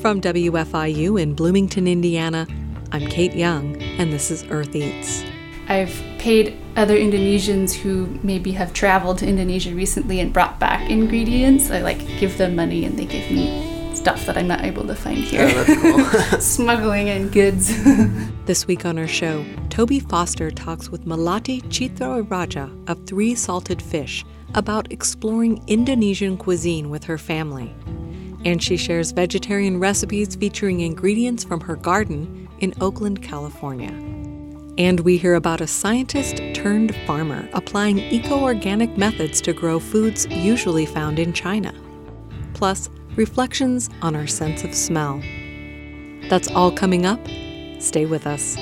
From WFIU in Bloomington, Indiana, I'm Kate Young, and this is Earth Eats. I've paid other Indonesians who maybe have traveled to Indonesia recently and brought back ingredients. I like give them money and they give me stuff that I'm not able to find here. Oh, cool. Smuggling in goods. this week on our show, Toby Foster talks with Melati Chitro Raja of Three Salted Fish about exploring Indonesian cuisine with her family. And she shares vegetarian recipes featuring ingredients from her garden in Oakland, California. And we hear about a scientist turned farmer applying eco organic methods to grow foods usually found in China. Plus, reflections on our sense of smell. That's all coming up. Stay with us.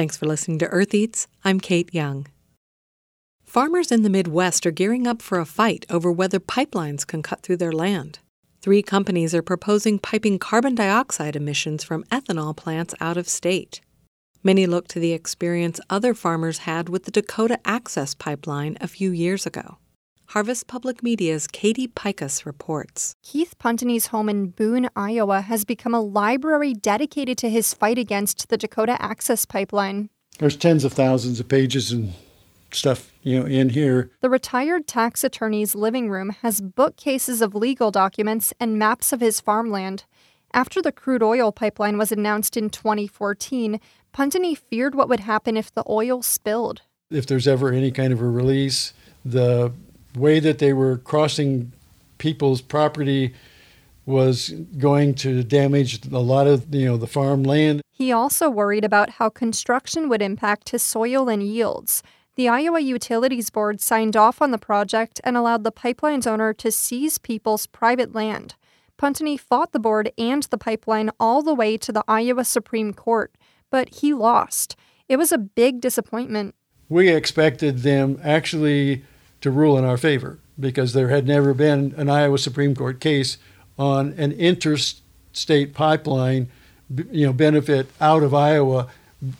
Thanks for listening to Earth Eats. I'm Kate Young. Farmers in the Midwest are gearing up for a fight over whether pipelines can cut through their land. Three companies are proposing piping carbon dioxide emissions from ethanol plants out of state. Many look to the experience other farmers had with the Dakota Access Pipeline a few years ago. Harvest Public Media's Katie Peikes reports. Keith Puntenney's home in Boone, Iowa has become a library dedicated to his fight against the Dakota Access Pipeline. There's tens of thousands of pages and stuff, you know, in here. The retired tax attorney's living room has bookcases of legal documents and maps of his farmland. After the crude oil pipeline was announced in 2014, Puntenney feared what would happen if the oil spilled. If there's ever any kind of a release, the way that they were crossing people's property was going to damage a lot of you know the farmland. He also worried about how construction would impact his soil and yields. The Iowa Utilities Board signed off on the project and allowed the pipeline's owner to seize people's private land. Puntenney fought the board and the pipeline all the way to the Iowa Supreme Court, but he lost. It was a big disappointment. We expected them actually to rule in our favor because there had never been an Iowa Supreme Court case on an interstate pipeline, you know, benefit out of Iowa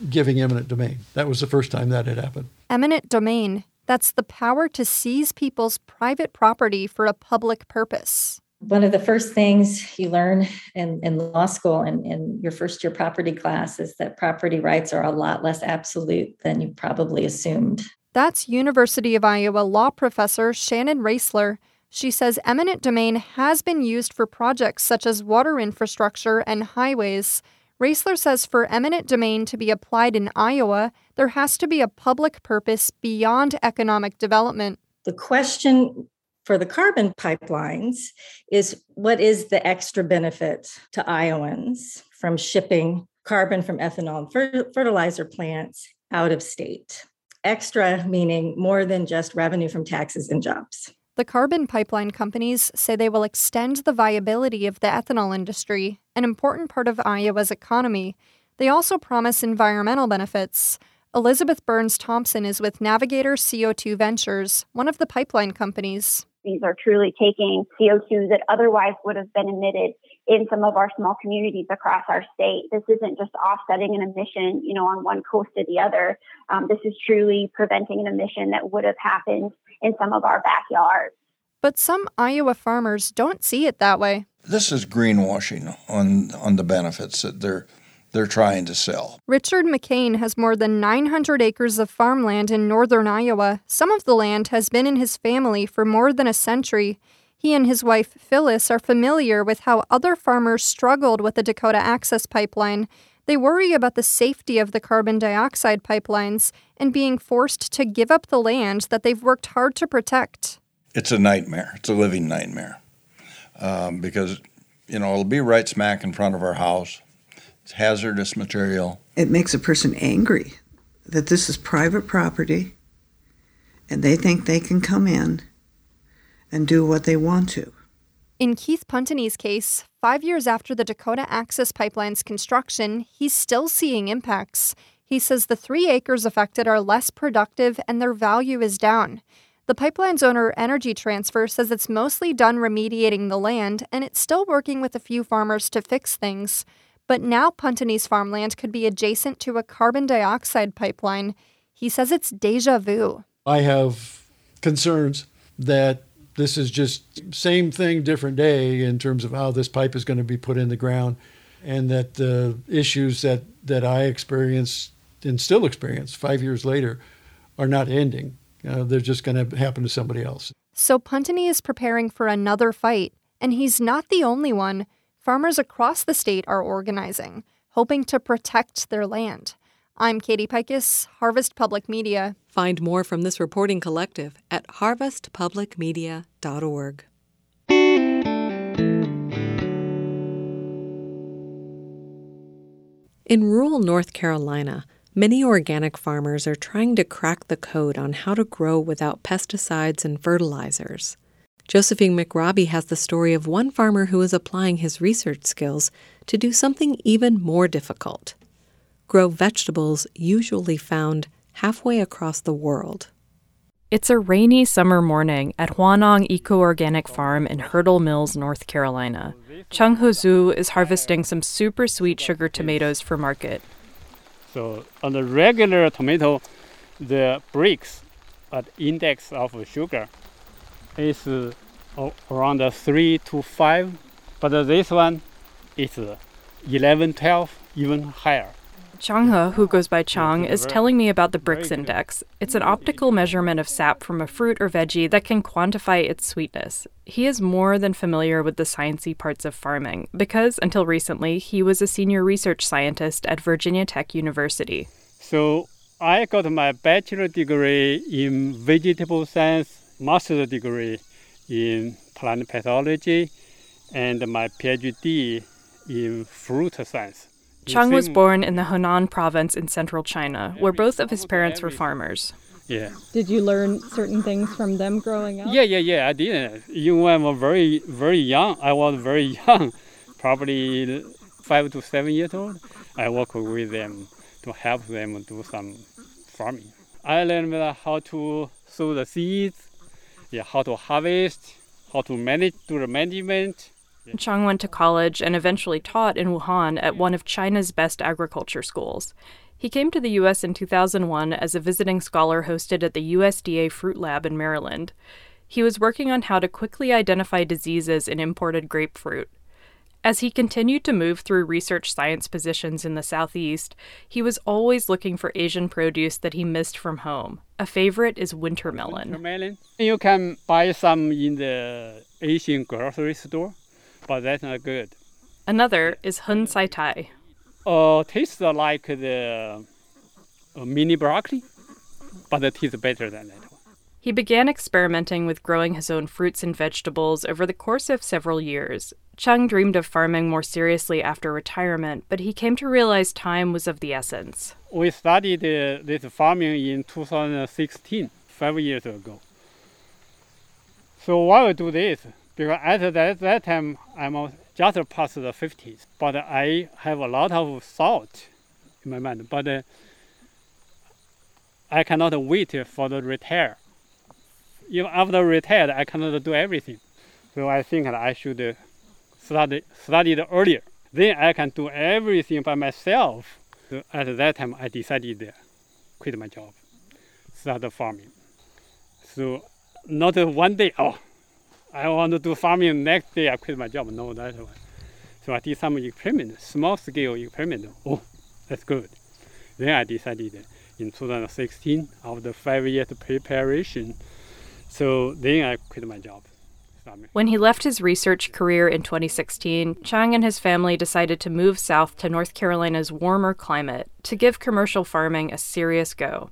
giving eminent domain. That was the first time that had happened. Eminent domain, that's the power to seize people's private property for a public purpose. One of the first things you learn in, in law school and in your first year property class is that property rights are a lot less absolute than you probably assumed. That's University of Iowa law professor Shannon Roesler. She says eminent domain has been used for projects such as water infrastructure and highways. Roesler says for eminent domain to be applied in Iowa, there has to be a public purpose beyond economic development. The question for the carbon pipelines is what is the extra benefit to Iowans from shipping carbon from ethanol and fertilizer plants out of state? Extra meaning more than just revenue from taxes and jobs. The carbon pipeline companies say they will extend the viability of the ethanol industry, an important part of Iowa's economy. They also promise environmental benefits. Elizabeth Burns Thompson is with Navigator CO2 Ventures, one of the pipeline companies. These are truly taking CO2 that otherwise would have been emitted in some of our small communities across our state. This isn't just offsetting an emission, you know, on one coast to the other. Um, this is truly preventing an emission that would have happened in some of our backyards. But some Iowa farmers don't see it that way. This is greenwashing on on the benefits that they're they're trying to sell. Richard McCain has more than 900 acres of farmland in northern Iowa. Some of the land has been in his family for more than a century. He and his wife, Phyllis, are familiar with how other farmers struggled with the Dakota Access Pipeline. They worry about the safety of the carbon dioxide pipelines and being forced to give up the land that they've worked hard to protect. It's a nightmare. It's a living nightmare um, because, you know, it'll be right smack in front of our house it's hazardous material. It makes a person angry that this is private property and they think they can come in and do what they want to. In Keith Puntenney's case, five years after the Dakota Access Pipeline's construction, he's still seeing impacts. He says the three acres affected are less productive and their value is down. The pipeline's owner, Energy Transfer, says it's mostly done remediating the land and it's still working with a few farmers to fix things. But now Puntenney's farmland could be adjacent to a carbon dioxide pipeline. He says it's deja vu. I have concerns that this is just same thing, different day in terms of how this pipe is going to be put in the ground, and that the issues that, that I experienced and still experience five years later are not ending. Uh, they're just going to happen to somebody else. So Puntenney is preparing for another fight, and he's not the only one. Farmers across the state are organizing, hoping to protect their land. I'm Katie Peikes, Harvest Public Media. Find more from this reporting collective at harvestpublicmedia.org. In rural North Carolina, many organic farmers are trying to crack the code on how to grow without pesticides and fertilizers. Josephine McRobbie has the story of one farmer who is applying his research skills to do something even more difficult grow vegetables usually found halfway across the world. It's a rainy summer morning at Huanong Eco Organic Farm in Hurdle Mills, North Carolina. Chung Ho Zhu is harvesting some super sweet sugar tomatoes for market. So, on the regular tomato, the Brix at index of sugar is uh, around 3 to 5, but this one is 11, 12, even higher. Changhe, who goes by Chang, is telling me about the Brix Index. It's an optical measurement of sap from a fruit or veggie that can quantify its sweetness. He is more than familiar with the sciencey parts of farming because, until recently, he was a senior research scientist at Virginia Tech University. So I got my bachelor degree in vegetable science, master's degree in plant pathology, and my PhD in fruit science. Chang was born in the Henan province in central China, where both of his parents were farmers. Yeah. Did you learn certain things from them growing up? Yeah, yeah, yeah. I did. Even when I was very, very young, I was very young, probably five to seven years old. I worked with them to help them do some farming. I learned how to sow the seeds, yeah, how to harvest, how to manage, do the management, Chang went to college and eventually taught in Wuhan at one of China's best agriculture schools. He came to the U.S. in 2001 as a visiting scholar hosted at the USDA Fruit Lab in Maryland. He was working on how to quickly identify diseases in imported grapefruit. As he continued to move through research science positions in the Southeast, he was always looking for Asian produce that he missed from home. A favorite is winter melon. Winter melon. You can buy some in the Asian grocery store but that's not good. Another is Hun Sai Tai. Uh, tastes like the uh, mini broccoli, but it tastes better than that one. He began experimenting with growing his own fruits and vegetables over the course of several years. Chung dreamed of farming more seriously after retirement, but he came to realize time was of the essence. We started uh, this farming in 2016, five years ago. So why we do this? Because at that, that time I'm just past the 50s, but I have a lot of thought in my mind, but uh, I cannot wait for the retire. Even after retired, I cannot do everything. So I think that I should study, study it earlier. Then I can do everything by myself. So at that time, I decided to quit my job, start farming. So not one day, oh, I want to do farming next day. I quit my job. No, that one. So I did some experiment, small scale experiment. Oh, that's good. Then I decided in 2016, after five years preparation, so then I quit my job. When he left his research career in 2016, Chang and his family decided to move south to North Carolina's warmer climate to give commercial farming a serious go.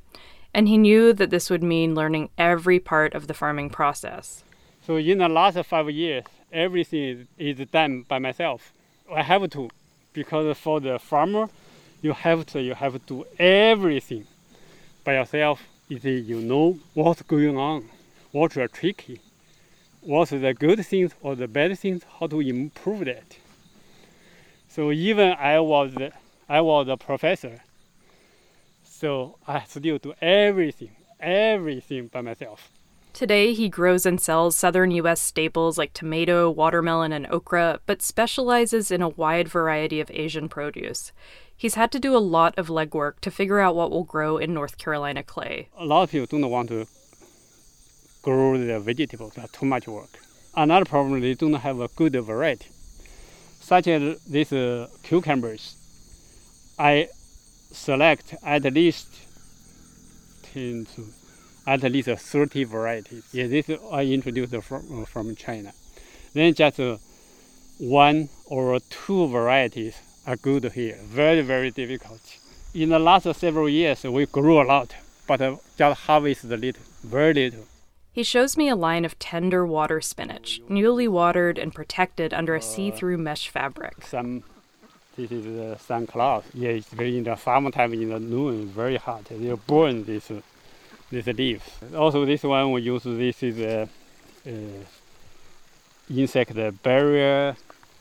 And he knew that this would mean learning every part of the farming process. So in the last five years, everything is, done by myself. I have to, because for the farmer, you have to you have to do everything by yourself. You you know what's going on, what's tricky, what's the good things or the bad things, how to improve that. So even I was I was a professor, so I still do everything, everything by myself. Today, he grows and sells southern U.S. staples like tomato, watermelon, and okra, but specializes in a wide variety of Asian produce. He's had to do a lot of legwork to figure out what will grow in North Carolina clay. A lot of people don't want to grow the vegetables, that's too much work. Another problem, they don't have a good variety, such as these uh, cucumbers. I select at least 10 to at least 30 varieties. Yeah, this I introduced from, from China. Then just uh, one or two varieties are good here. Very, very difficult. In the last several years, we grew a lot, but uh, just harvest a little, very little. He shows me a line of tender water spinach, newly watered and protected under a see-through mesh fabric. Some, this is the sunflower. Yeah, it's very in the summertime in the noon, very hot. They burn this this leaves. Also, this one we use this is a, a insect barrier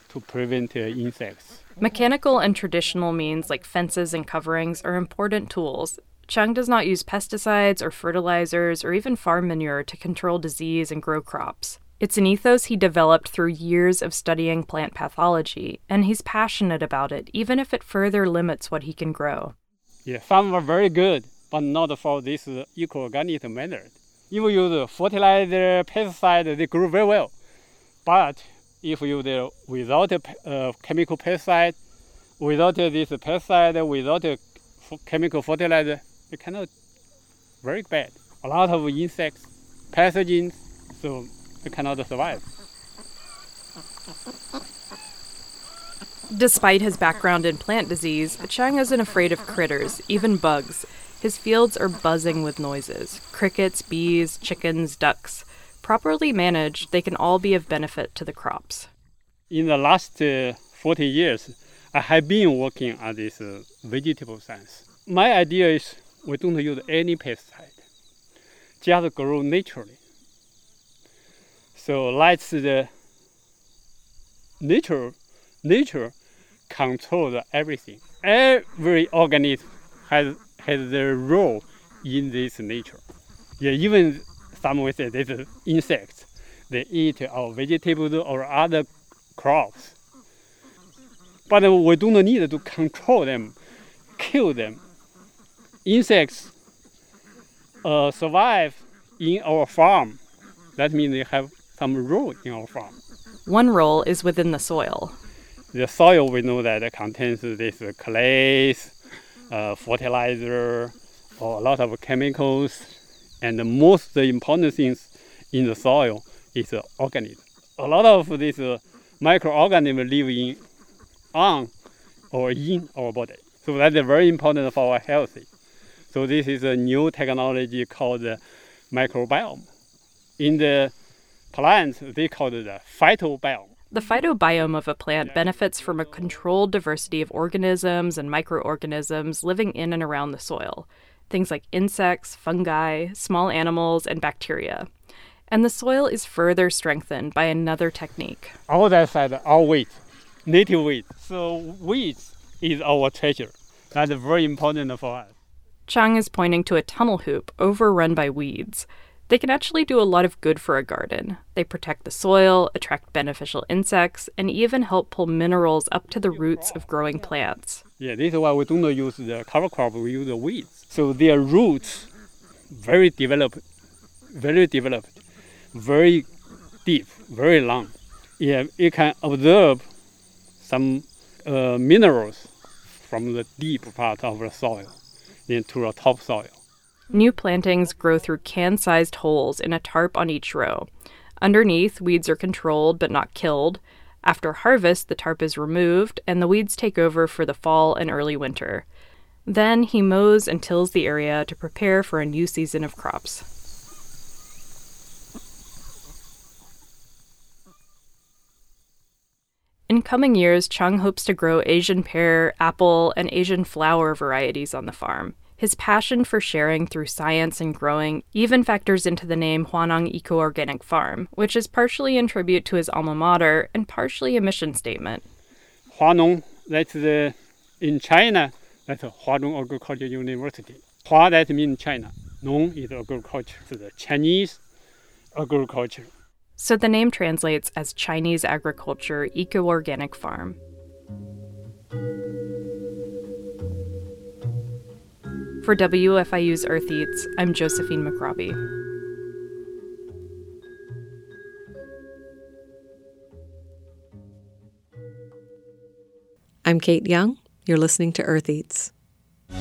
to prevent uh, insects. Mechanical and traditional means like fences and coverings are important tools. Chung does not use pesticides or fertilizers or even farm manure to control disease and grow crops. It's an ethos he developed through years of studying plant pathology, and he's passionate about it, even if it further limits what he can grow. Yeah, some are very good, but not for this eco-organic method. If you use fertilizer, pesticide, they grow very well. But if you use without uh, chemical pesticide, without this pesticide, without chemical fertilizer, it cannot very bad. A lot of insects, pathogens, so it cannot survive. Despite his background in plant disease, Chang isn't afraid of critters, even bugs. His fields are buzzing with noises crickets, bees, chickens, ducks. Properly managed, they can all be of benefit to the crops. In the last uh, 40 years, I have been working on this uh, vegetable science. My idea is we don't use any pesticide, just grow naturally. So let's the nature, nature control everything. Every organism has has their role in this nature. Yeah, even some would say these insects, they eat our vegetables or other crops. But we don't need to control them, kill them. Insects uh, survive in our farm. That means they have some role in our farm. One role is within the soil. The soil, we know that it contains this clays, uh, fertilizer, or a lot of chemicals, and the most important things in the soil is uh, organism. A lot of these uh, microorganisms live in on or in our body, so that's very important for our health. So this is a new technology called the microbiome. In the plants, they call it the phytobiome. The phytobiome of a plant benefits from a controlled diversity of organisms and microorganisms living in and around the soil. Things like insects, fungi, small animals, and bacteria. And the soil is further strengthened by another technique. All that said, our weeds, native weeds. So weeds is our treasure. That's very important for us. Chang is pointing to a tunnel hoop overrun by weeds. They can actually do a lot of good for a garden. They protect the soil, attract beneficial insects, and even help pull minerals up to the roots of growing plants. Yeah, this is why we don't use the cover crop, we use the weeds. So their roots very developed, very developed, very deep, very long. Yeah, it can absorb some uh, minerals from the deep part of the soil into the topsoil. New plantings grow through can sized holes in a tarp on each row. Underneath, weeds are controlled but not killed. After harvest, the tarp is removed and the weeds take over for the fall and early winter. Then he mows and tills the area to prepare for a new season of crops. In coming years, Chung hopes to grow Asian pear, apple, and Asian flower varieties on the farm. His passion for sharing through science and growing even factors into the name Huanong Eco Organic Farm, which is partially in tribute to his alma mater and partially a mission statement. Huanong, that's the, in China, that's Huanong Agricultural University. Hua, that means China. Nong is agriculture. So the Chinese agriculture. So the name translates as Chinese Agriculture Eco Organic Farm. For WFIU's Earth Eats, I'm Josephine McRobbie. I'm Kate Young. You're listening to Earth Eats. How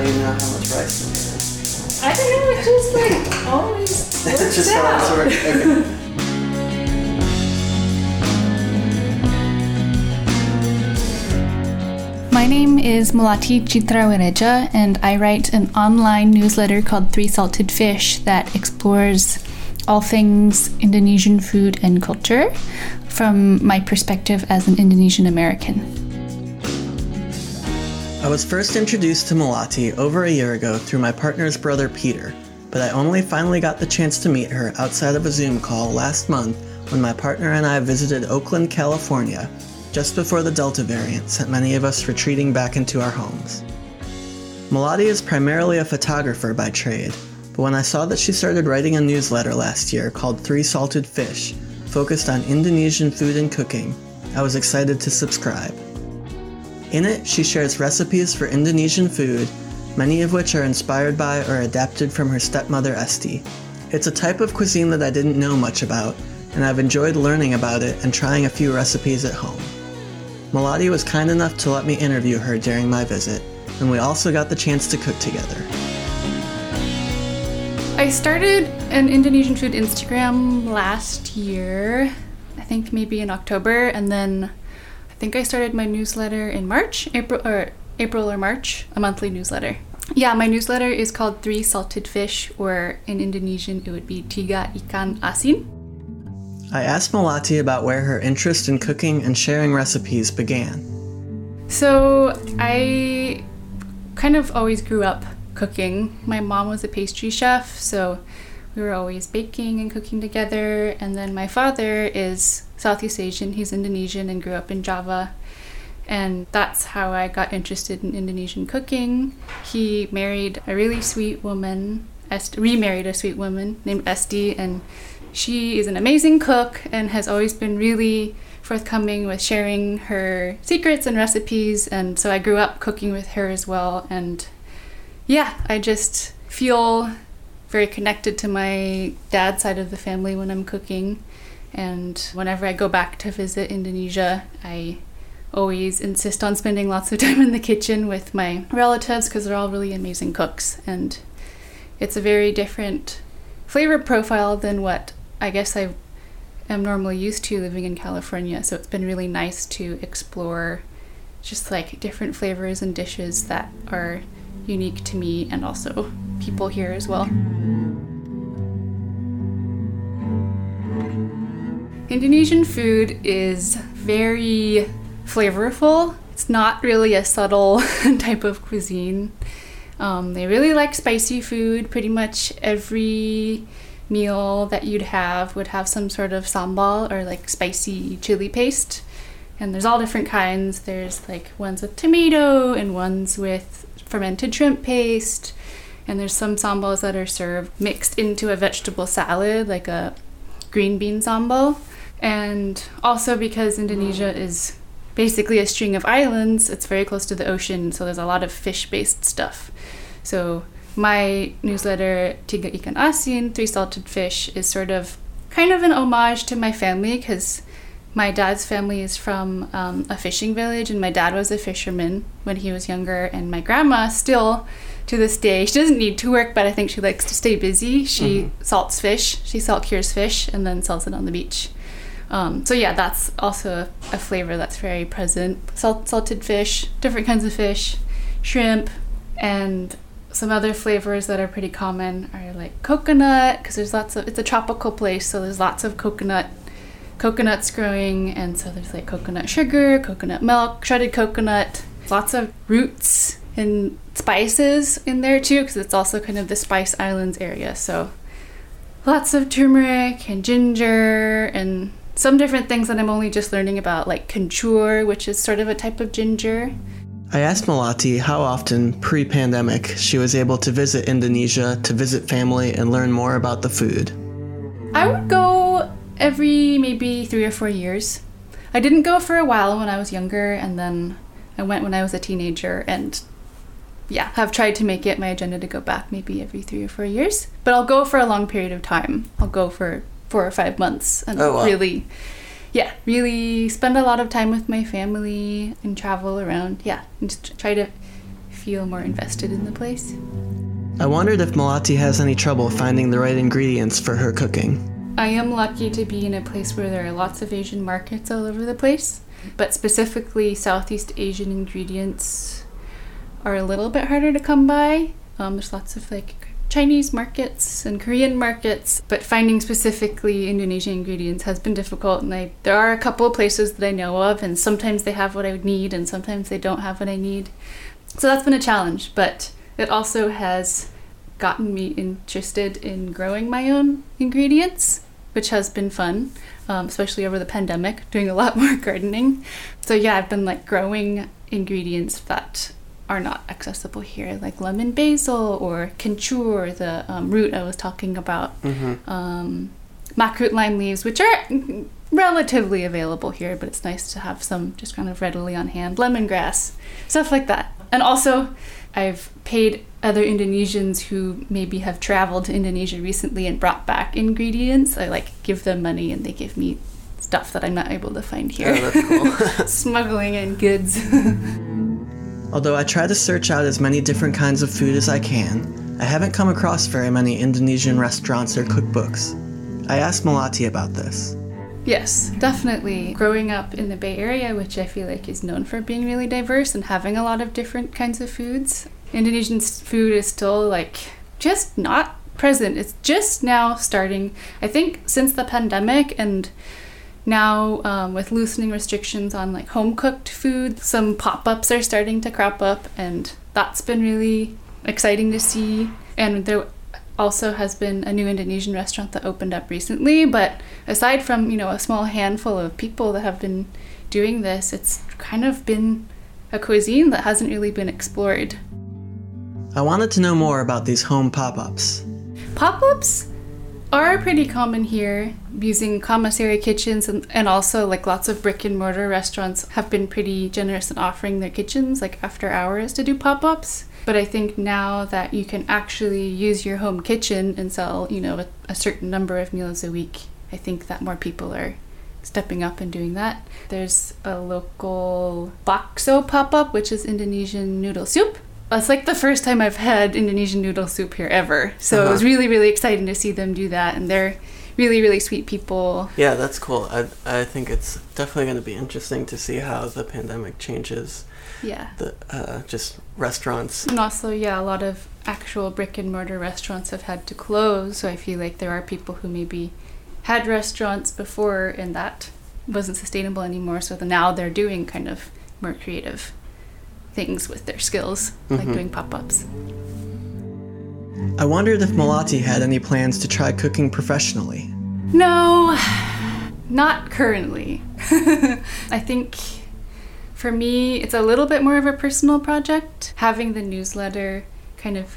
do you know how much rice in there? I don't know, it just like always It works just out. always works. Okay. My name is Melati Citrawireja, and I write an online newsletter called Three Salted Fish that explores all things Indonesian food and culture from my perspective as an Indonesian American. I was first introduced to Melati over a year ago through my partner's brother Peter, but I only finally got the chance to meet her outside of a Zoom call last month when my partner and I visited Oakland, California, just before the Delta variant sent many of us retreating back into our homes. Melati is primarily a photographer by trade, but when I saw that she started writing a newsletter last year called Three Salted Fish, focused on Indonesian food and cooking, I was excited to subscribe. In it, she shares recipes for Indonesian food, many of which are inspired by or adapted from her stepmother Esti. It's a type of cuisine that I didn't know much about, and I've enjoyed learning about it and trying a few recipes at home. Melati was kind enough to let me interview her during my visit, and we also got the chance to cook together. I started an Indonesian food Instagram last year, I think maybe in October, and then I think I started my newsletter in March, April or April or March, a monthly newsletter. Yeah, my newsletter is called Three Salted Fish, or in Indonesian it would be Tiga Ikan Asin. I asked Melati about where her interest in cooking and sharing recipes began. So I kind of always grew up cooking. My mom was a pastry chef, so we were always baking and cooking together. And then my father is Southeast Asian, he's Indonesian and grew up in Java. And that's how I got interested in Indonesian cooking. He married a really sweet woman, Est- remarried a sweet woman named Esti, and she is an amazing cook and has always been really forthcoming with sharing her secrets and recipes. And so I grew up cooking with her as well. And yeah, I just feel very connected to my dad's side of the family when I'm cooking. And whenever I go back to visit Indonesia, I always insist on spending lots of time in the kitchen with my relatives because they're all really amazing cooks. And it's a very different flavor profile than what I guess I am normally used to living in California. So it's been really nice to explore just like different flavors and dishes that are unique to me and also people here as well. Indonesian food is very flavorful. It's not really a subtle type of cuisine. Um, they really like spicy food. Pretty much every meal that you'd have would have some sort of sambal or like spicy chili paste. And there's all different kinds. There's like ones with tomato and ones with fermented shrimp paste. And there's some sambals that are served mixed into a vegetable salad, like a green bean sambal. And also because Indonesia is basically a string of islands, it's very close to the ocean, so there's a lot of fish based stuff. So my newsletter, Tiga Ikan Asin, Three Salted Fish, is sort of kind of an homage to my family because my dad's family is from um, a fishing village, and my dad was a fisherman when he was younger, and my grandma still. To this day, she doesn't need to work, but I think she likes to stay busy. She salts fish, she salt cures fish, and then sells it on the beach. Um, so yeah, that's also a flavor that's very present. Salt, salted fish, different kinds of fish, shrimp, and some other flavors that are pretty common are like coconut because there's lots of it's a tropical place, so there's lots of coconut coconuts growing, and so there's like coconut sugar, coconut milk, shredded coconut, lots of roots and spices in there too because it's also kind of the Spice Islands area. So lots of turmeric and ginger and some different things that I'm only just learning about, like kencur, which is sort of a type of ginger. I asked Melati how often, pre pandemic, she was able to visit Indonesia to visit family and learn more about the food. I would go every maybe three or four years. I didn't go for a while when I was younger, and then I went when I was a teenager, and yeah, have tried to make it my agenda to go back maybe every three or four years. But I'll go for a long period of time. I'll go for four or five months and Oh, wow. really, yeah, really spend a lot of time with my family and travel around. Yeah, and just try to feel more invested in the place. I wondered if Melati has any trouble finding the right ingredients for her cooking. I am lucky to be in a place where there are lots of Asian markets all over the place, but specifically Southeast Asian ingredients are a little bit harder to come by. Um, there's lots of like Chinese markets and Korean markets, but finding specifically Indonesian ingredients has been difficult. And I, there are a couple of places that I know of, and sometimes they have what I need, and sometimes they don't have what I need. So that's been a challenge, but it also has gotten me interested in growing my own ingredients, which has been fun, um, especially over the pandemic, doing a lot more gardening. So yeah, I've been like growing ingredients that are not accessible here, like lemon basil or kencur, the um, root I was talking about, um, makrut lime leaves, which are relatively available here, but it's nice to have some just kind of readily on hand. Lemongrass, stuff like that. And also, I've paid other Indonesians who maybe have traveled to Indonesia recently and brought back ingredients. I like give them money and they give me stuff that I'm not able to find here. Oh, cool. Smuggling in goods. Although I try to search out as many different kinds of food as I can, I haven't come across very many Indonesian restaurants or cookbooks. I asked Melati about this. Yes, definitely. Growing up in the Bay Area, which I feel like is known for being really diverse and having a lot of different kinds of foods, Indonesian food is still like just not present. It's just now starting. I think since the pandemic and now um, with loosening restrictions on like home cooked food, some pop ups are starting to crop up, and that's been really exciting to see. And there also has been a new Indonesian restaurant that opened up recently. But aside from you know a small handful of people that have been doing this, it's kind of been a cuisine that hasn't really been explored. I wanted to know more about these home pop-ups. pop ups. Are pretty common here, using commissary kitchens and, and also like lots of brick and mortar restaurants have been pretty generous in offering their kitchens like after hours to do pop ups. But I think now that you can actually use your home kitchen and sell, you know, a, a certain number of meals a week, I think that more people are stepping up and doing that. There's a local bakso pop up, which is Indonesian noodle soup. It's like the first time I've had Indonesian noodle soup here ever. So it was Uh-huh. really, really exciting to see them do that. And they're really, really sweet people. Yeah, that's cool. I, I think it's definitely going to be interesting to see how the pandemic changes Yeah. the uh, just restaurants. And also, yeah, a lot of actual brick and mortar restaurants have had to close. So I feel like there are people who maybe had restaurants before and that wasn't sustainable anymore. So now they're doing kind of more creative things with their skills, like Mhm. doing pop ups. I wondered if Melati had any plans to try cooking professionally. No, not currently. I think for me, it's a little bit more of a personal project. Having the newsletter kind of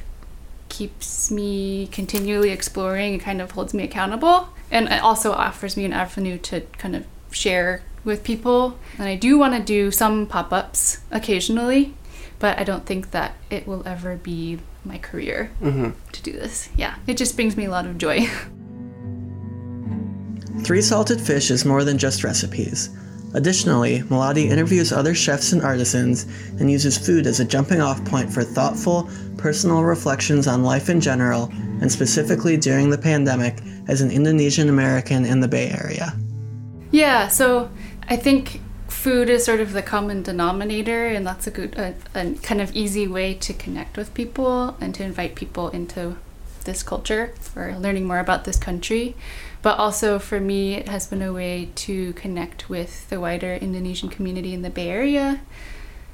keeps me continually exploring and kind of holds me accountable. And it also offers me an avenue to kind of share with people. And I do want to do some pop ups occasionally, but I don't think that it will ever be my career Mm-hmm. to do this. Yeah, it just brings me a lot of joy. Three Salted Fish is more than just recipes. Additionally, Melati interviews other chefs and artisans and uses food as a jumping off point for thoughtful, personal reflections on life in general, and specifically during the pandemic as an Indonesian American in the Bay Area. Yeah, so I think food is sort of the common denominator, and that's a good, a, a kind of easy way to connect with people and to invite people into this culture or learning more about this country. But also for me, it has been a way to connect with the wider Indonesian community in the Bay Area,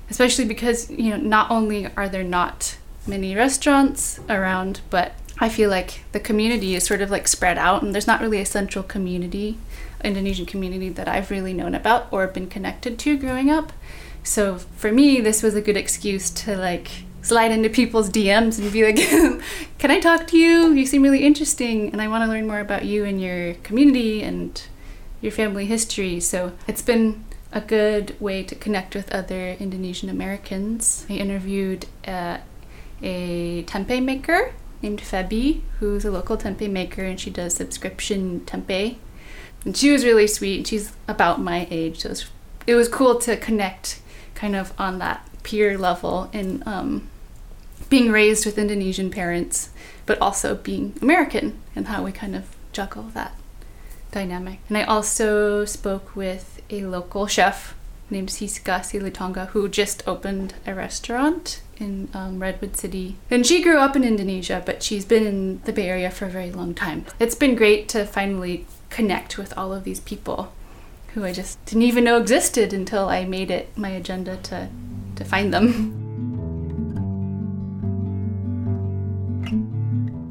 especially because, you know, not only are there not many restaurants around, but I feel like the community is sort of like spread out and there's not really a central community Indonesian community that I've really known about or been connected to growing up. So for me, this was a good excuse to like slide into people's DMs and be like, "Can I talk to you? You seem really interesting, and I want to learn more about you and your community and your family history." So it's been a good way to connect with other Indonesian Americans. I interviewed uh, a tempeh maker named Febi, who's a local tempeh maker, and she does subscription tempeh. And she was really sweet. She's about my age, so it was, it was cool to connect kind of on that peer level and um, being raised with Indonesian parents, but also being American and how we kind of juggle that dynamic. And I also spoke with a local chef named Siska Silitonga who just opened a restaurant in um, Redwood City. And she grew up in Indonesia, but she's been in the Bay Area for a very long time. It's been great to finally connect with all of these people who I just didn't even know existed until I made it my agenda to, to find them.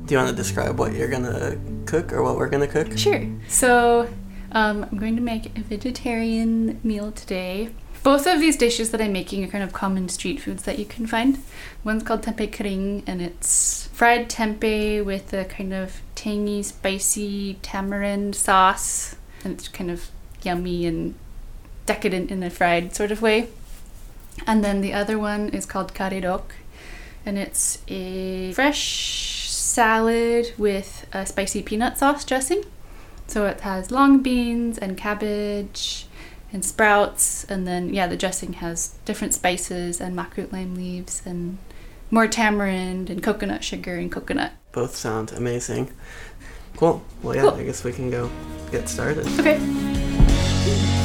Do you want to describe what you're gonna cook or what we're gonna cook? Sure. So, um, I'm going to make a vegetarian meal today. Both of these dishes that I'm making are kind of common street foods that you can find. One's called tempeh kering, and it's fried tempeh with a kind of tangy, spicy tamarind sauce, and it's kind of yummy and decadent in a fried sort of way. And then the other one is called karedok, and it's a fresh salad with a spicy peanut sauce dressing. So it has long beans and cabbage and sprouts, and then yeah, the dressing has different spices and makrut lime leaves and more tamarind and coconut sugar and coconut. Both sound amazing. Cool. Well, yeah, Cool. I guess we can go get started. Okay.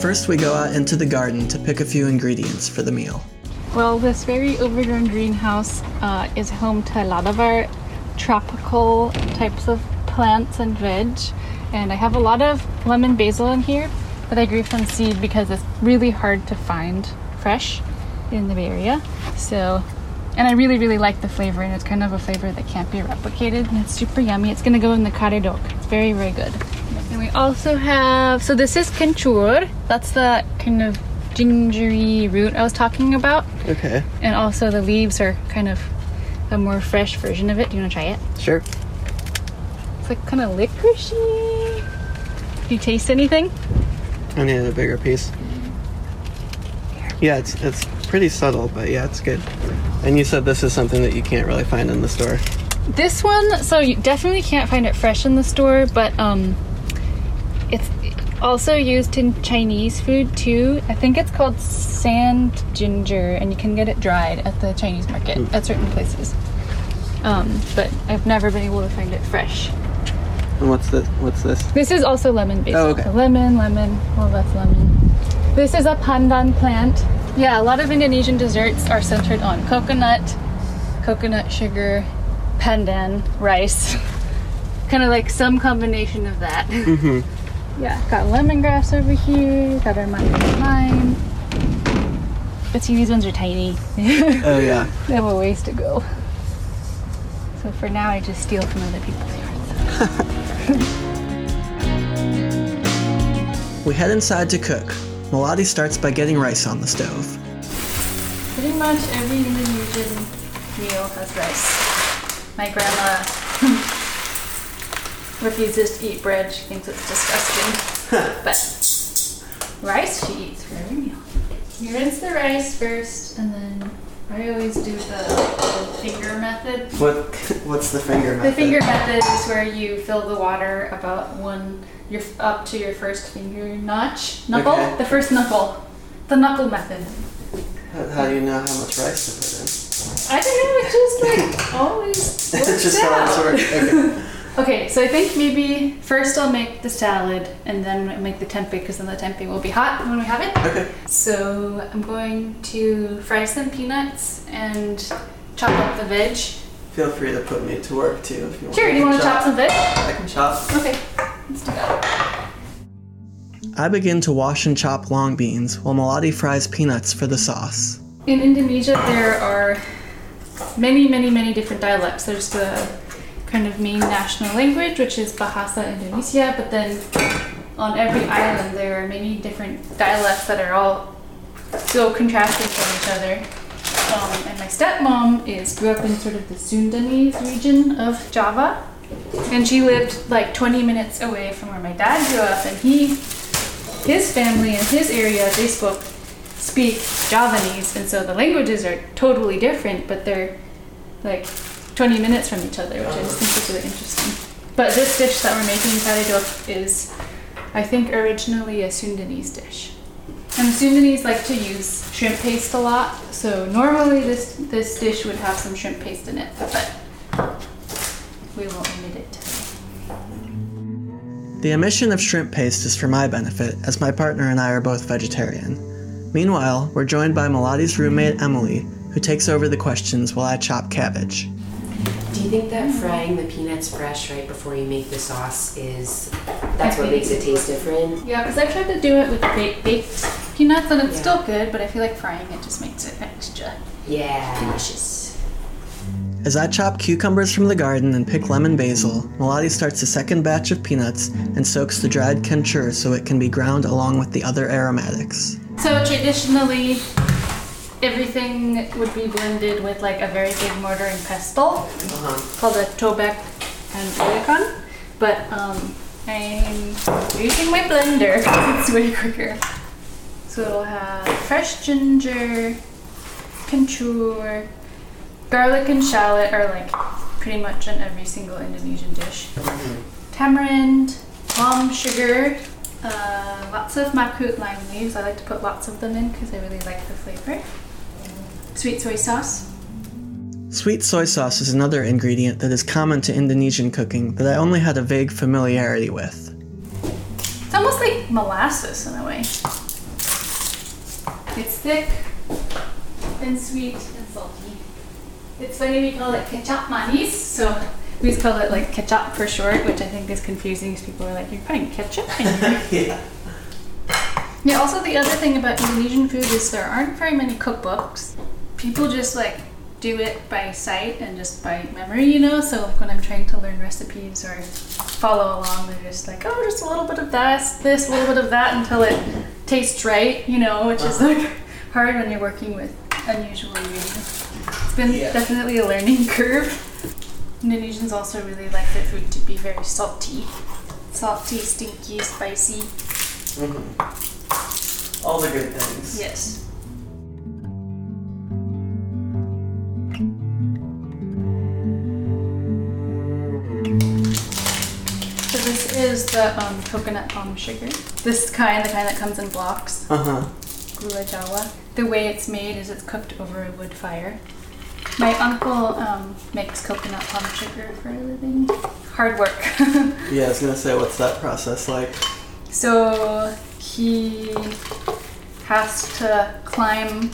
First, we go out into the garden to pick a few ingredients for the meal. Well, this very overgrown greenhouse uh, is home to a lot of our tropical types of plants and veg. And I have a lot of lemon basil in here that I grew from seed because it's really hard to find fresh in the Bay Area. So, and I really, really like the flavor, and it's kind of a flavor that can't be replicated, and it's super yummy. It's gonna go in the karedok. It's very, very good. And we also have, so this is kencur. That's the kind of gingery root I was talking about. Okay. And also the leaves are kind of a more fresh version of it. Do you want to try it? Sure. It's like kind of licoricey. Do you taste anything? I need a bigger piece. Yeah, it's it's pretty subtle, but yeah, it's good. And you said this is something that you can't really find in the store. This one, so you definitely can't find it fresh in the store, but um, also used in Chinese food too. I think it's called sand ginger, and you can get it dried at the Chinese market at certain places. Um, but I've never been able to find it fresh. And what's this? What's this? This is also lemon basil. Oh, okay. So lemon, lemon. Well, that's lemon. This is a pandan plant. Yeah, a lot of Indonesian desserts are centered on coconut, coconut sugar, pandan, rice. kind of like some combination of that. Mm-hmm. Yeah, got lemongrass over here. Got our lime. But see, these ones are tiny. Oh yeah. they have a ways to go. So for now, I just steal from other people's yards. We head inside to cook. Melati starts by getting rice on the stove. Pretty much every Indonesian meal has rice. My grandma refuses to eat bread. She thinks it's disgusting. but rice she eats for every meal. You rinse the rice first, and then I always do the, the finger method. What what's the finger method? The finger method is where you fill the water about one, your up to your first finger notch, knuckle, Okay. the first knuckle, the knuckle method. How, how do you know how much rice to put in? I don't know. It just like always put in? Just out. how it's work. Okay. Okay, so I think maybe first I'll make the salad and then make the tempeh because then the tempeh will be hot when we have it. Okay. So I'm going to fry some peanuts and chop up the veg. Feel free to put me to work too if you want. Sure. Do you want to chop some veg? I can chop. Okay, let's do that. I begin to wash and chop long beans while Melati fries peanuts for the sauce. In Indonesia, there are many, many, many different dialects. There's the kind of main national language, which is Bahasa Indonesia, but then on every island, there are many different dialects that are all so contrasting from each other. Um, and my stepmom is grew up in sort of the Sundanese region of Java, and she lived like 20 minutes away from where my dad grew up, and he, his family in his area, they spoke speak Javanese, and so the languages are totally different, but they're like 20 minutes from each other, which I just think is really interesting. But this dish that we're making, karedok, is, I think, originally a Sundanese dish. And Sundanese like to use shrimp paste a lot, so normally this this dish would have some shrimp paste in it, but we won't omit it. The omission of shrimp paste is for my benefit, as my partner and I are both vegetarian. Meanwhile, we're joined by Melati's roommate Emily, who takes over the questions while I chop cabbage. Do you think that frying the peanuts fresh right before you make the sauce is that's what makes it taste different? Yeah, because I've tried to do it with baked, baked peanuts and it's still good, but I feel like frying it just makes it extra Yeah. delicious. As I chop cucumbers from the garden and pick lemon basil, Melati starts a second batch of peanuts and soaks the dried kencur so it can be ground along with the other aromatics. So traditionally, everything would be blended with like a very big mortar and pestle called a tobek and olicon. But um, I'm using my blender because it's way quicker. So it'll have fresh ginger, kencur, garlic and shallot are like pretty much in every single Indonesian dish. Tamarind, palm sugar, uh, lots of makrut lime leaves. I like to put lots of them in because I really like the flavor. Sweet soy sauce. Sweet soy sauce is another ingredient that is common to Indonesian cooking that I only had a vague familiarity with. It's almost like molasses in a way. It's thick and sweet and salty. It's funny we call it kecap manis, so we just call it like ketchup for short, which I think is confusing because people are like, you're putting ketchup in here. yeah. Yeah, also the other thing about Indonesian food is there aren't very many cookbooks. People just like do it by sight and just by memory, you know? So like when I'm trying to learn recipes or follow along, they're just like, oh, just a little bit of this, this, a little bit of that until it tastes right, you know, which is like hard when you're working with unusual ingredients. It's been Yeah. definitely a learning curve. Indonesians also really like their food to be very salty. Salty, stinky, spicy. Mm-hmm. All the good things. Yes. Is the um, coconut palm sugar. This kind, the kind that comes in blocks, Uh huh. gula jawa. The way it's made is it's cooked over a wood fire. My uncle um, makes coconut palm sugar for a living. Hard work. Yeah, I was gonna say, what's that process like? So he has to climb.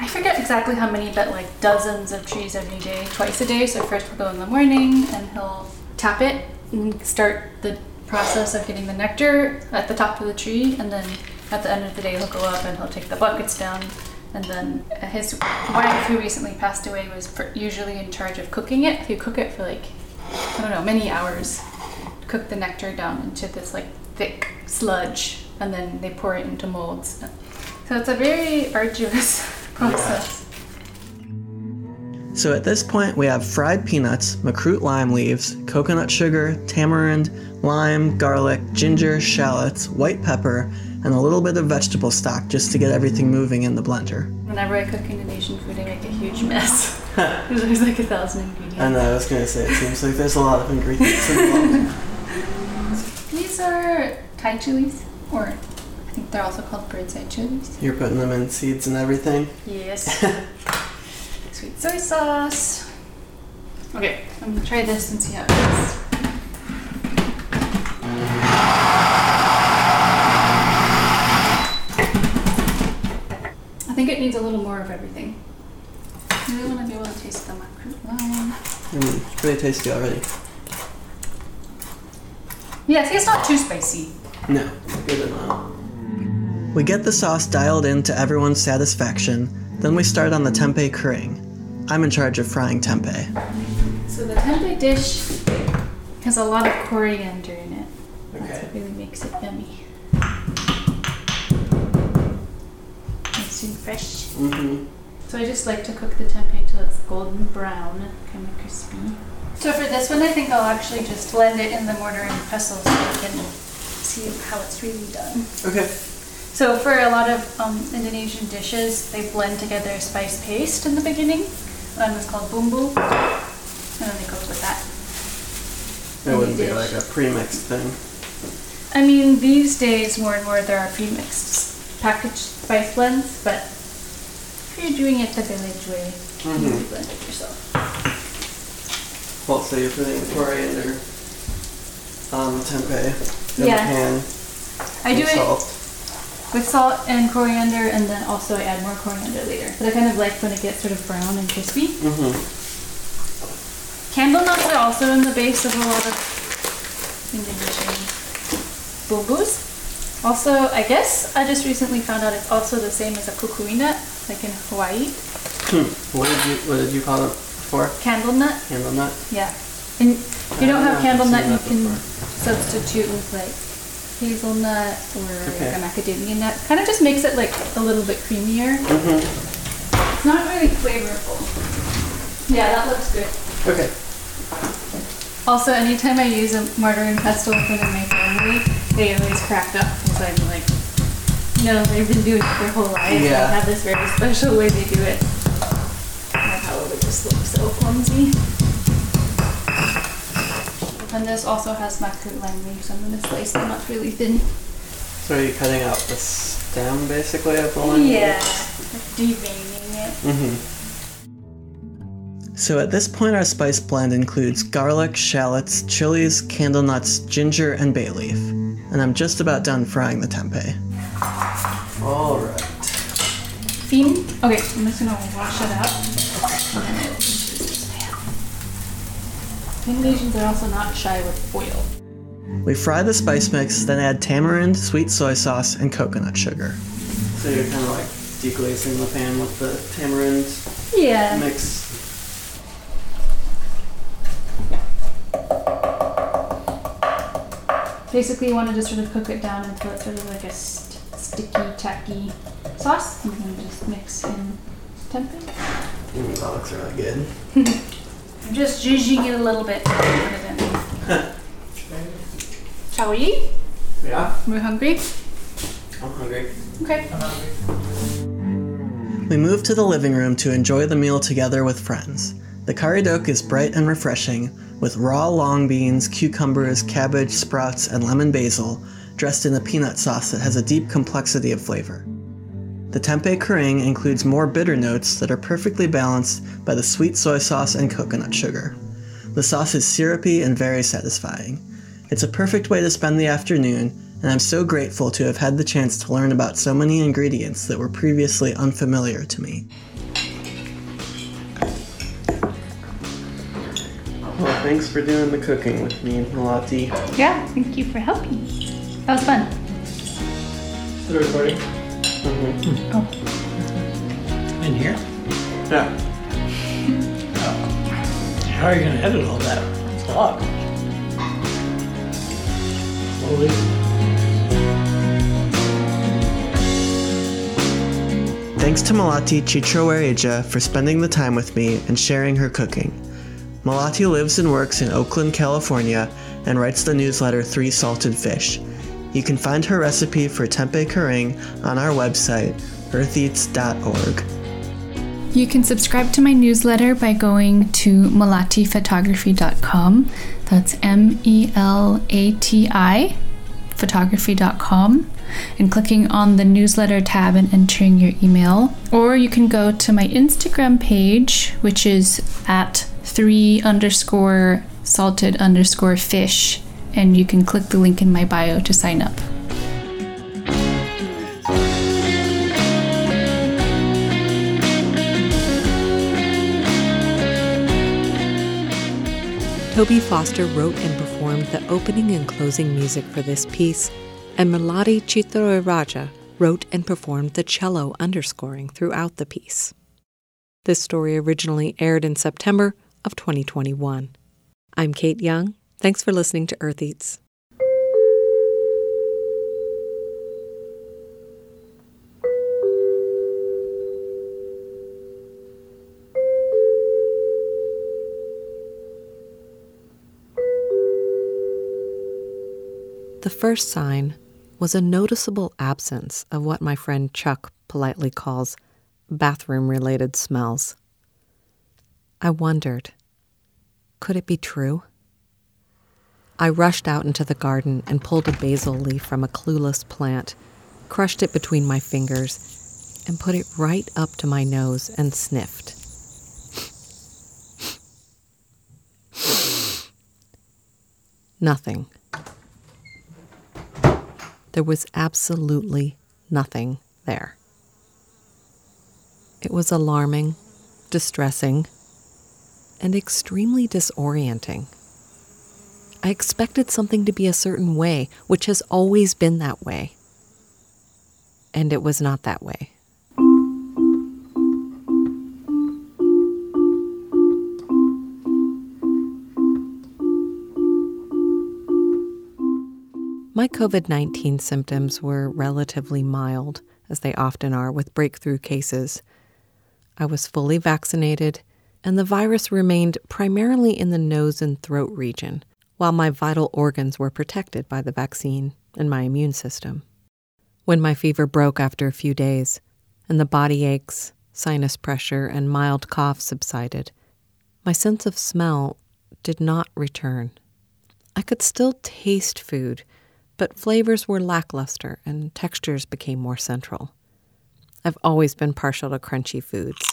I forget exactly how many, but like dozens of trees every day, twice a day. So first he'll go in the morning and he'll tap it and start the process of getting the nectar at the top of the tree, and then at the end of the day he'll go up and he'll take the buckets down. And then his wife, who recently passed away, was usually in charge of cooking it. He'd cook it for like I don't know many hours cook the nectar down into this like thick sludge and then they pour it into molds. So it's a very arduous process. So at this point, we have fried peanuts, makrut lime leaves, coconut sugar, tamarind, lime, garlic, ginger, shallots, white pepper, and a little bit of vegetable stock just to get everything moving in the blender. Whenever I cook Indonesian food, I make a huge mess. There's like a thousand ingredients. I know, I was gonna say, it seems like there's a lot of ingredients involved. These are Thai chilies, or I think they're also called bird's eye chilies. You're putting them in seeds and everything. Yes. Sweet soy sauce. Okay, I'm gonna try this and see how it tastes. I think it needs a little more of everything. I really want to be able to taste the makrut lime. Mm, it's pretty tasty already. Yeah, see, it's not too spicy. No, good enough. We get the sauce dialed in to everyone's satisfaction, then we start on the tempeh kering. I'm in charge of frying tempeh. So the tempeh dish has a lot of coriander in it. That's what really makes it yummy. Nice and fresh. Mm-hmm. So I just like to cook the tempeh till it's golden brown, kind of crispy. So for this one, I think I'll actually just blend it in the mortar and pestle so I can see how it's really done. Okay. So for a lot of um, Indonesian dishes, they blend together a spice paste in the beginning. One is called bumbu, and then they cook with that. It wouldn't be like a pre-mixed thing. I mean, these days more and more there are pre-mixed packaged spice blends, but if you're doing it the village way, you Mhm. can blend it yourself. Well, so you're putting coriander on the tempeh in Yeah. the pan. I do with it salt. With salt and coriander, and then also I add more coriander later. But I kind of like when it gets sort of brown and crispy. Mm-hmm. Candle nuts are also in the base of a lot of Indonesian bumbus. Also, I guess I just recently found out it's also the same as a kukui nut, like in Hawaii. Hmm. What did you What did you call it before? Candle nut. Candle nut. Yeah. And if you don't don't have candle nut, you can before. substitute with like hazelnut or Okay. like a macadamia nut. Kind of just makes it like a little bit creamier. Mm-hmm. It's not really flavorful. Yeah, that looks good. Okay. Also, anytime I use a mortar and pestle within my family, they always crack up because I'm like, no, they've been doing it their whole life. Yeah. They have this very special way they do it. How it would just look so clumsy. And this also has makrut lime leaves. I'm gonna slice them up really thin. So are you cutting out the stem basically of the lime? Yeah, deveining it. Mm-hmm. So at this point, our spice blend includes garlic, shallots, chilies, candle nuts, ginger, and bay leaf. And I'm just about done frying the tempeh. All right. Fin. Okay, I'm just gonna wash it up. And then I will use this pan. Indonesians are also not shy with oil. We fry the spice mix, then add tamarind, sweet soy sauce, and coconut sugar. So you're kind of like deglazing the pan with the tamarind Yeah. mix. Basically, you want to just sort of cook it down until it's sort of like a st- sticky, tacky sauce, and then just mix in tempeh. Mm, that looks really good. I'm just zhuzhing it a little bit. before put it in. Shall we eat? Yeah, We're hungry. I'm hungry. Okay. We move to the living room to enjoy the meal together with friends. The karedok is bright and refreshing, with raw long beans, cucumbers, cabbage, sprouts, and lemon basil, dressed in a peanut sauce that has a deep complexity of flavor. The tempeh kering includes more bitter notes that are perfectly balanced by the sweet soy sauce and coconut sugar. The sauce is syrupy and very satisfying. It's a perfect way to spend the afternoon, and I'm so grateful to have had the chance to learn about so many ingredients that were previously unfamiliar to me. Well, thanks for doing the cooking with me, Melati. Yeah, thank you for helping. That was fun. The recording Mm-hmm. Oh. in here. Yeah. How are you going to edit all that? It's a lot. Slowly. Thanks to Melati Citrawireja for spending the time with me and sharing her cooking. Malati lives and works in Oakland, California, and writes the newsletter Three Salted Fish. You can find her recipe for tempeh kering on our website, eartheats.org. You can subscribe to my newsletter by going to melatiphotography.com. That's M E L A T I photography.com and clicking on the newsletter tab and entering your email. Or you can go to my Instagram page, which is at three underscore salted underscore fish, and you can click the link in my bio to sign up. Toby Foster wrote and performed the opening and closing music for this piece, and Melati Citrawireja wrote and performed the cello underscoring throughout the piece. This story originally aired in September of 2021. I'm Kate Young. Thanks for listening to Earth Eats. The first sign was a noticeable absence of what my friend Chuck politely calls bathroom related smells. I wondered could it be true? I rushed out into the garden and pulled a basil leaf from a clueless plant, crushed it between my fingers, and put it right up to my nose and sniffed. Nothing. There was absolutely nothing there. It was alarming, distressing, and extremely disorienting. I expected something to be a certain way, which has always been that way. And it was not that way. My COVID 19 symptoms were relatively mild, as they often are with breakthrough cases. I was fully vaccinated, and the virus remained primarily in the nose and throat region, while my vital organs were protected by the vaccine and my immune system. When my fever broke after a few days, and the body aches, sinus pressure, and mild cough subsided, my sense of smell did not return. I could still taste food but flavors were lackluster and textures became more central. I've always been partial to crunchy foods,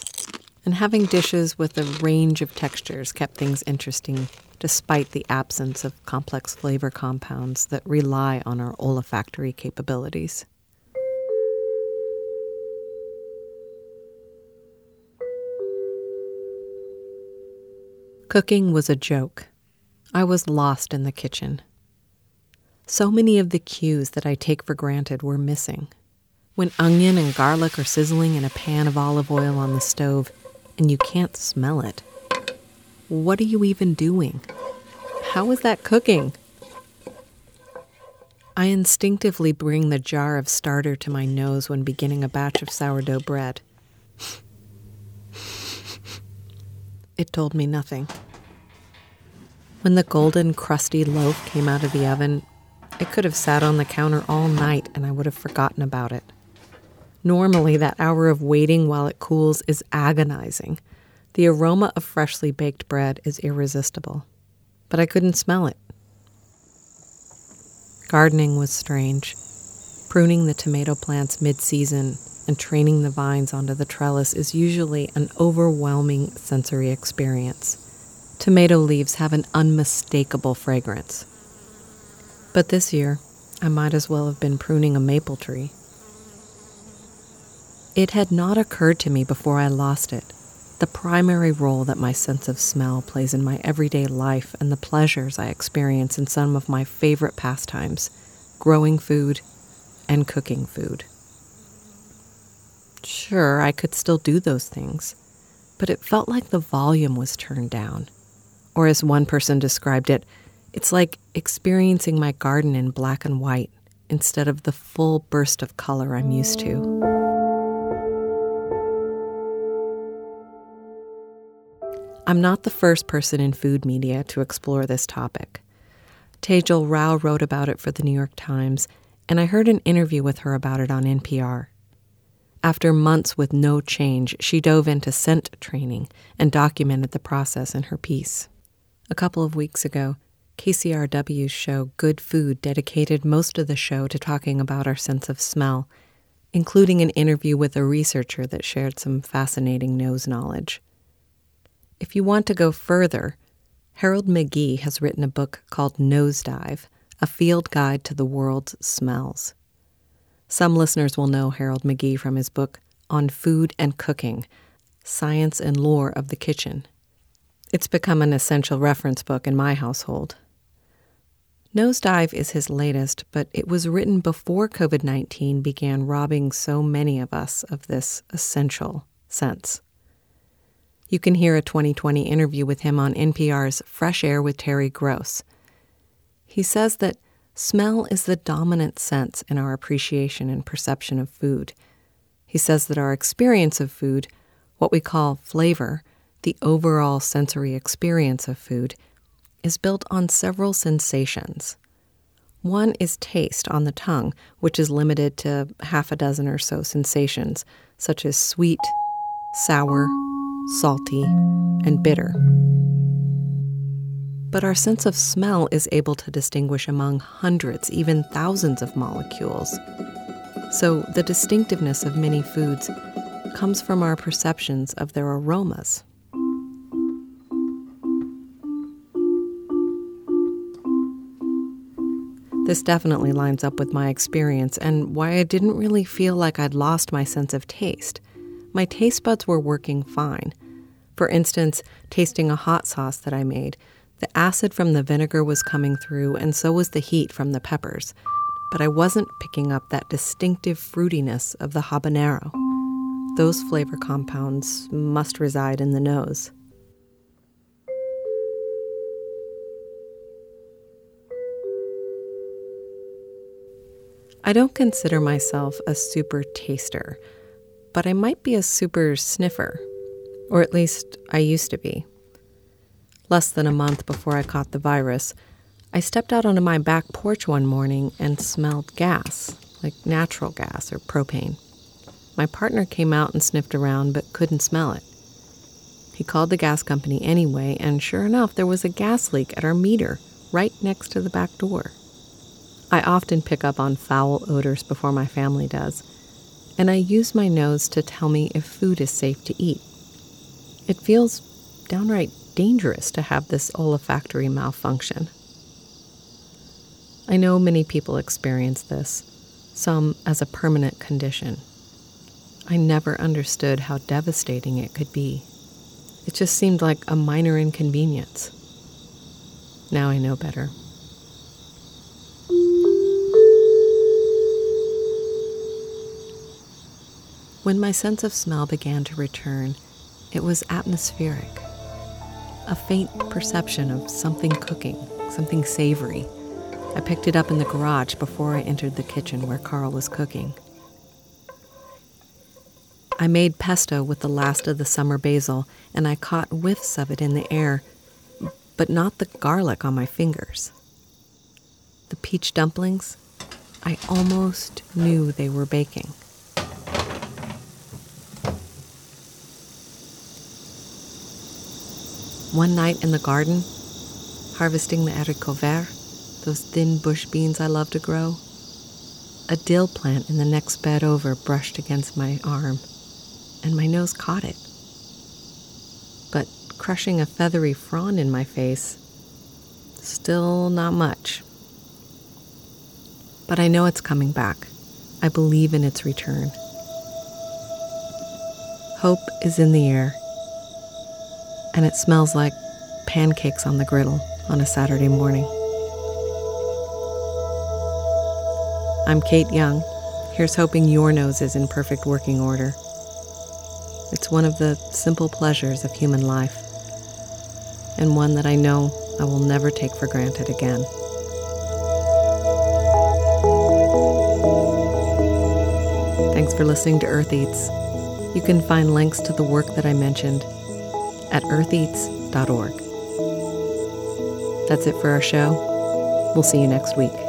and having dishes with a range of textures kept things interesting despite the absence of complex flavor compounds that rely on our olfactory capabilities. Cooking was a joke. I was lost in the kitchen. So many of the cues that I take for granted were missing. When onion and garlic are sizzling in a pan of olive oil on the stove and you can't smell it, what are you even doing? How is that cooking? I instinctively bring the jar of starter to my nose when beginning a batch of sourdough bread. It told me nothing. When the golden, crusty loaf came out of the oven, it could have sat on the counter all night and I would have forgotten about it. Normally, that hour of waiting while it cools is agonizing. The aroma of freshly baked bread is irresistible. But I couldn't smell it. Gardening was strange. Pruning the tomato plants mid season and training the vines onto the trellis is usually an overwhelming sensory experience. Tomato leaves have an unmistakable fragrance. But this year, I might as well have been pruning a maple tree. It had not occurred to me before I lost it the primary role that my sense of smell plays in my everyday life and the pleasures I experience in some of my favorite pastimes growing food and cooking food. Sure, I could still do those things, but it felt like the volume was turned down. Or, as one person described it, it's like experiencing my garden in black and white instead of the full burst of color I'm used to. I'm not the first person in food media to explore this topic. Tejal Rao wrote about it for the New York Times, and I heard an interview with her about it on NPR. After months with no change, she dove into scent training and documented the process in her piece. A couple of weeks ago, KCRW's show Good Food dedicated most of the show to talking about our sense of smell, including an interview with a researcher that shared some fascinating nose knowledge. If you want to go further, Harold McGee has written a book called Nosedive A Field Guide to the World's Smells. Some listeners will know Harold McGee from his book On Food and Cooking Science and Lore of the Kitchen. It's become an essential reference book in my household. Nosedive is his latest, but it was written before COVID 19 began robbing so many of us of this essential sense. You can hear a 2020 interview with him on NPR's Fresh Air with Terry Gross. He says that smell is the dominant sense in our appreciation and perception of food. He says that our experience of food, what we call flavor, the overall sensory experience of food, is built on several sensations. One is taste on the tongue, which is limited to half a dozen or so sensations, such as sweet, sour, salty, and bitter. But our sense of smell is able to distinguish among hundreds, even thousands of molecules. So the distinctiveness of many foods comes from our perceptions of their aromas. This definitely lines up with my experience and why I didn't really feel like I'd lost my sense of taste. My taste buds were working fine. For instance, tasting a hot sauce that I made, the acid from the vinegar was coming through, and so was the heat from the peppers. But I wasn't picking up that distinctive fruitiness of the habanero. Those flavor compounds must reside in the nose. I don't consider myself a super taster, but I might be a super sniffer, or at least I used to be. Less than a month before I caught the virus, I stepped out onto my back porch one morning and smelled gas, like natural gas or propane. My partner came out and sniffed around but couldn't smell it. He called the gas company anyway, and sure enough, there was a gas leak at our meter right next to the back door. I often pick up on foul odors before my family does, and I use my nose to tell me if food is safe to eat. It feels downright dangerous to have this olfactory malfunction. I know many people experience this, some as a permanent condition. I never understood how devastating it could be. It just seemed like a minor inconvenience. Now I know better. When my sense of smell began to return, it was atmospheric. A faint perception of something cooking, something savory. I picked it up in the garage before I entered the kitchen where Carl was cooking. I made pesto with the last of the summer basil, and I caught whiffs of it in the air, but not the garlic on my fingers. The peach dumplings, I almost knew they were baking. One night in the garden, harvesting the haricot vert, those thin bush beans I love to grow, a dill plant in the next bed over brushed against my arm, and my nose caught it. But crushing a feathery frond in my face, still not much. But I know it's coming back. I believe in its return. Hope is in the air and it smells like pancakes on the griddle on a Saturday morning. I'm Kate Young. Here's hoping your nose is in perfect working order. It's one of the simple pleasures of human life, and one that I know I will never take for granted again. Thanks for listening to Earth Eats. You can find links to the work that I mentioned at eartheats.org. That's it for our show. We'll see you next week.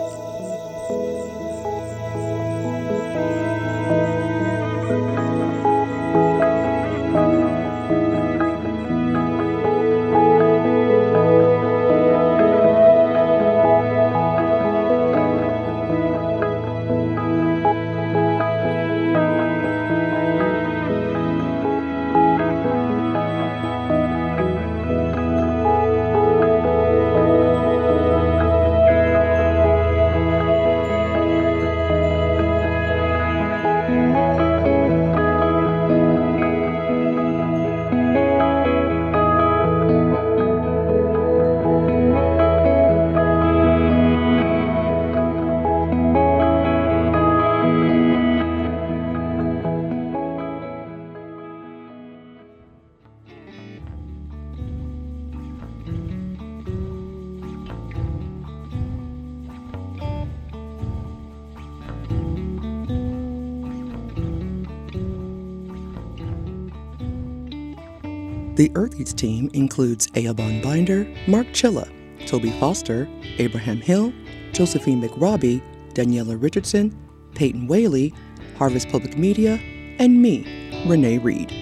The Earth Eats team includes Eoban Binder, Mark Chilla, Toby Foster, Abraham Hill, Josephine McRobbie, Daniela Richardson, Peyton Whaley, Harvest Public Media, and me, Renee Reed.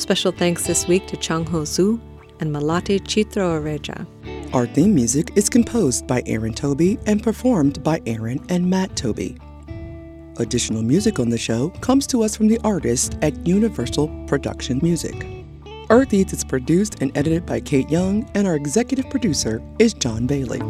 Special thanks this week to Chung Ho Su and Melati Citrawireja. Our theme music is composed by Aaron Toby and performed by Aaron and Matt Toby. Additional music on the show comes to us from the artists at Universal Production Music. Earth Eats is produced and edited by Kate Young, and our executive producer is John Bailey.